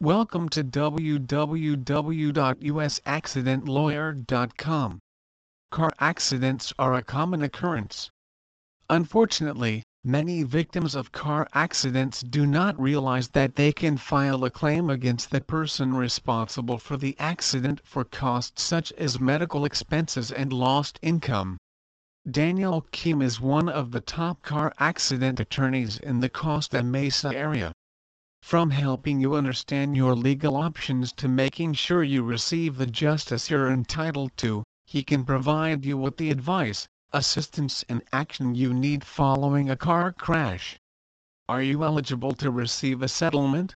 Welcome to www.usaccidentlawyer.com. Car accidents are a common occurrence. Unfortunately, many victims of car accidents do not realize that they can file a claim against the person responsible for the accident for costs such as medical expenses and lost income. Daniel Kim is one of the top car accident attorneys in the Costa Mesa area. From helping you understand your legal options to making sure you receive the justice you're entitled to, he can provide you with the advice, assistance and action you need following a car crash. Are you eligible to receive a settlement?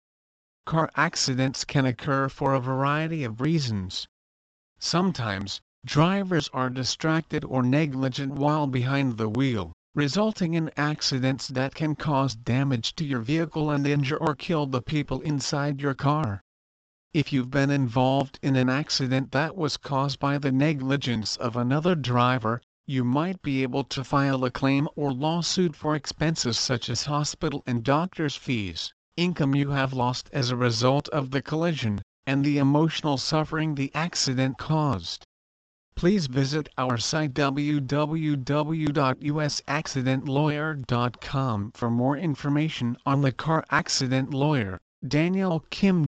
Car accidents can occur for a variety of reasons. Sometimes, drivers are distracted or negligent while behind the wheel resulting in accidents that can cause damage to your vehicle and injure or kill the people inside your car. If you've been involved in an accident that was caused by the negligence of another driver, you might be able to file a claim or lawsuit for expenses such as hospital and doctor's fees, income you have lost as a result of the collision, and the emotional suffering the accident caused please visit our site www.usaccidentlawyer.com for more information on the car accident lawyer, Daniel Kim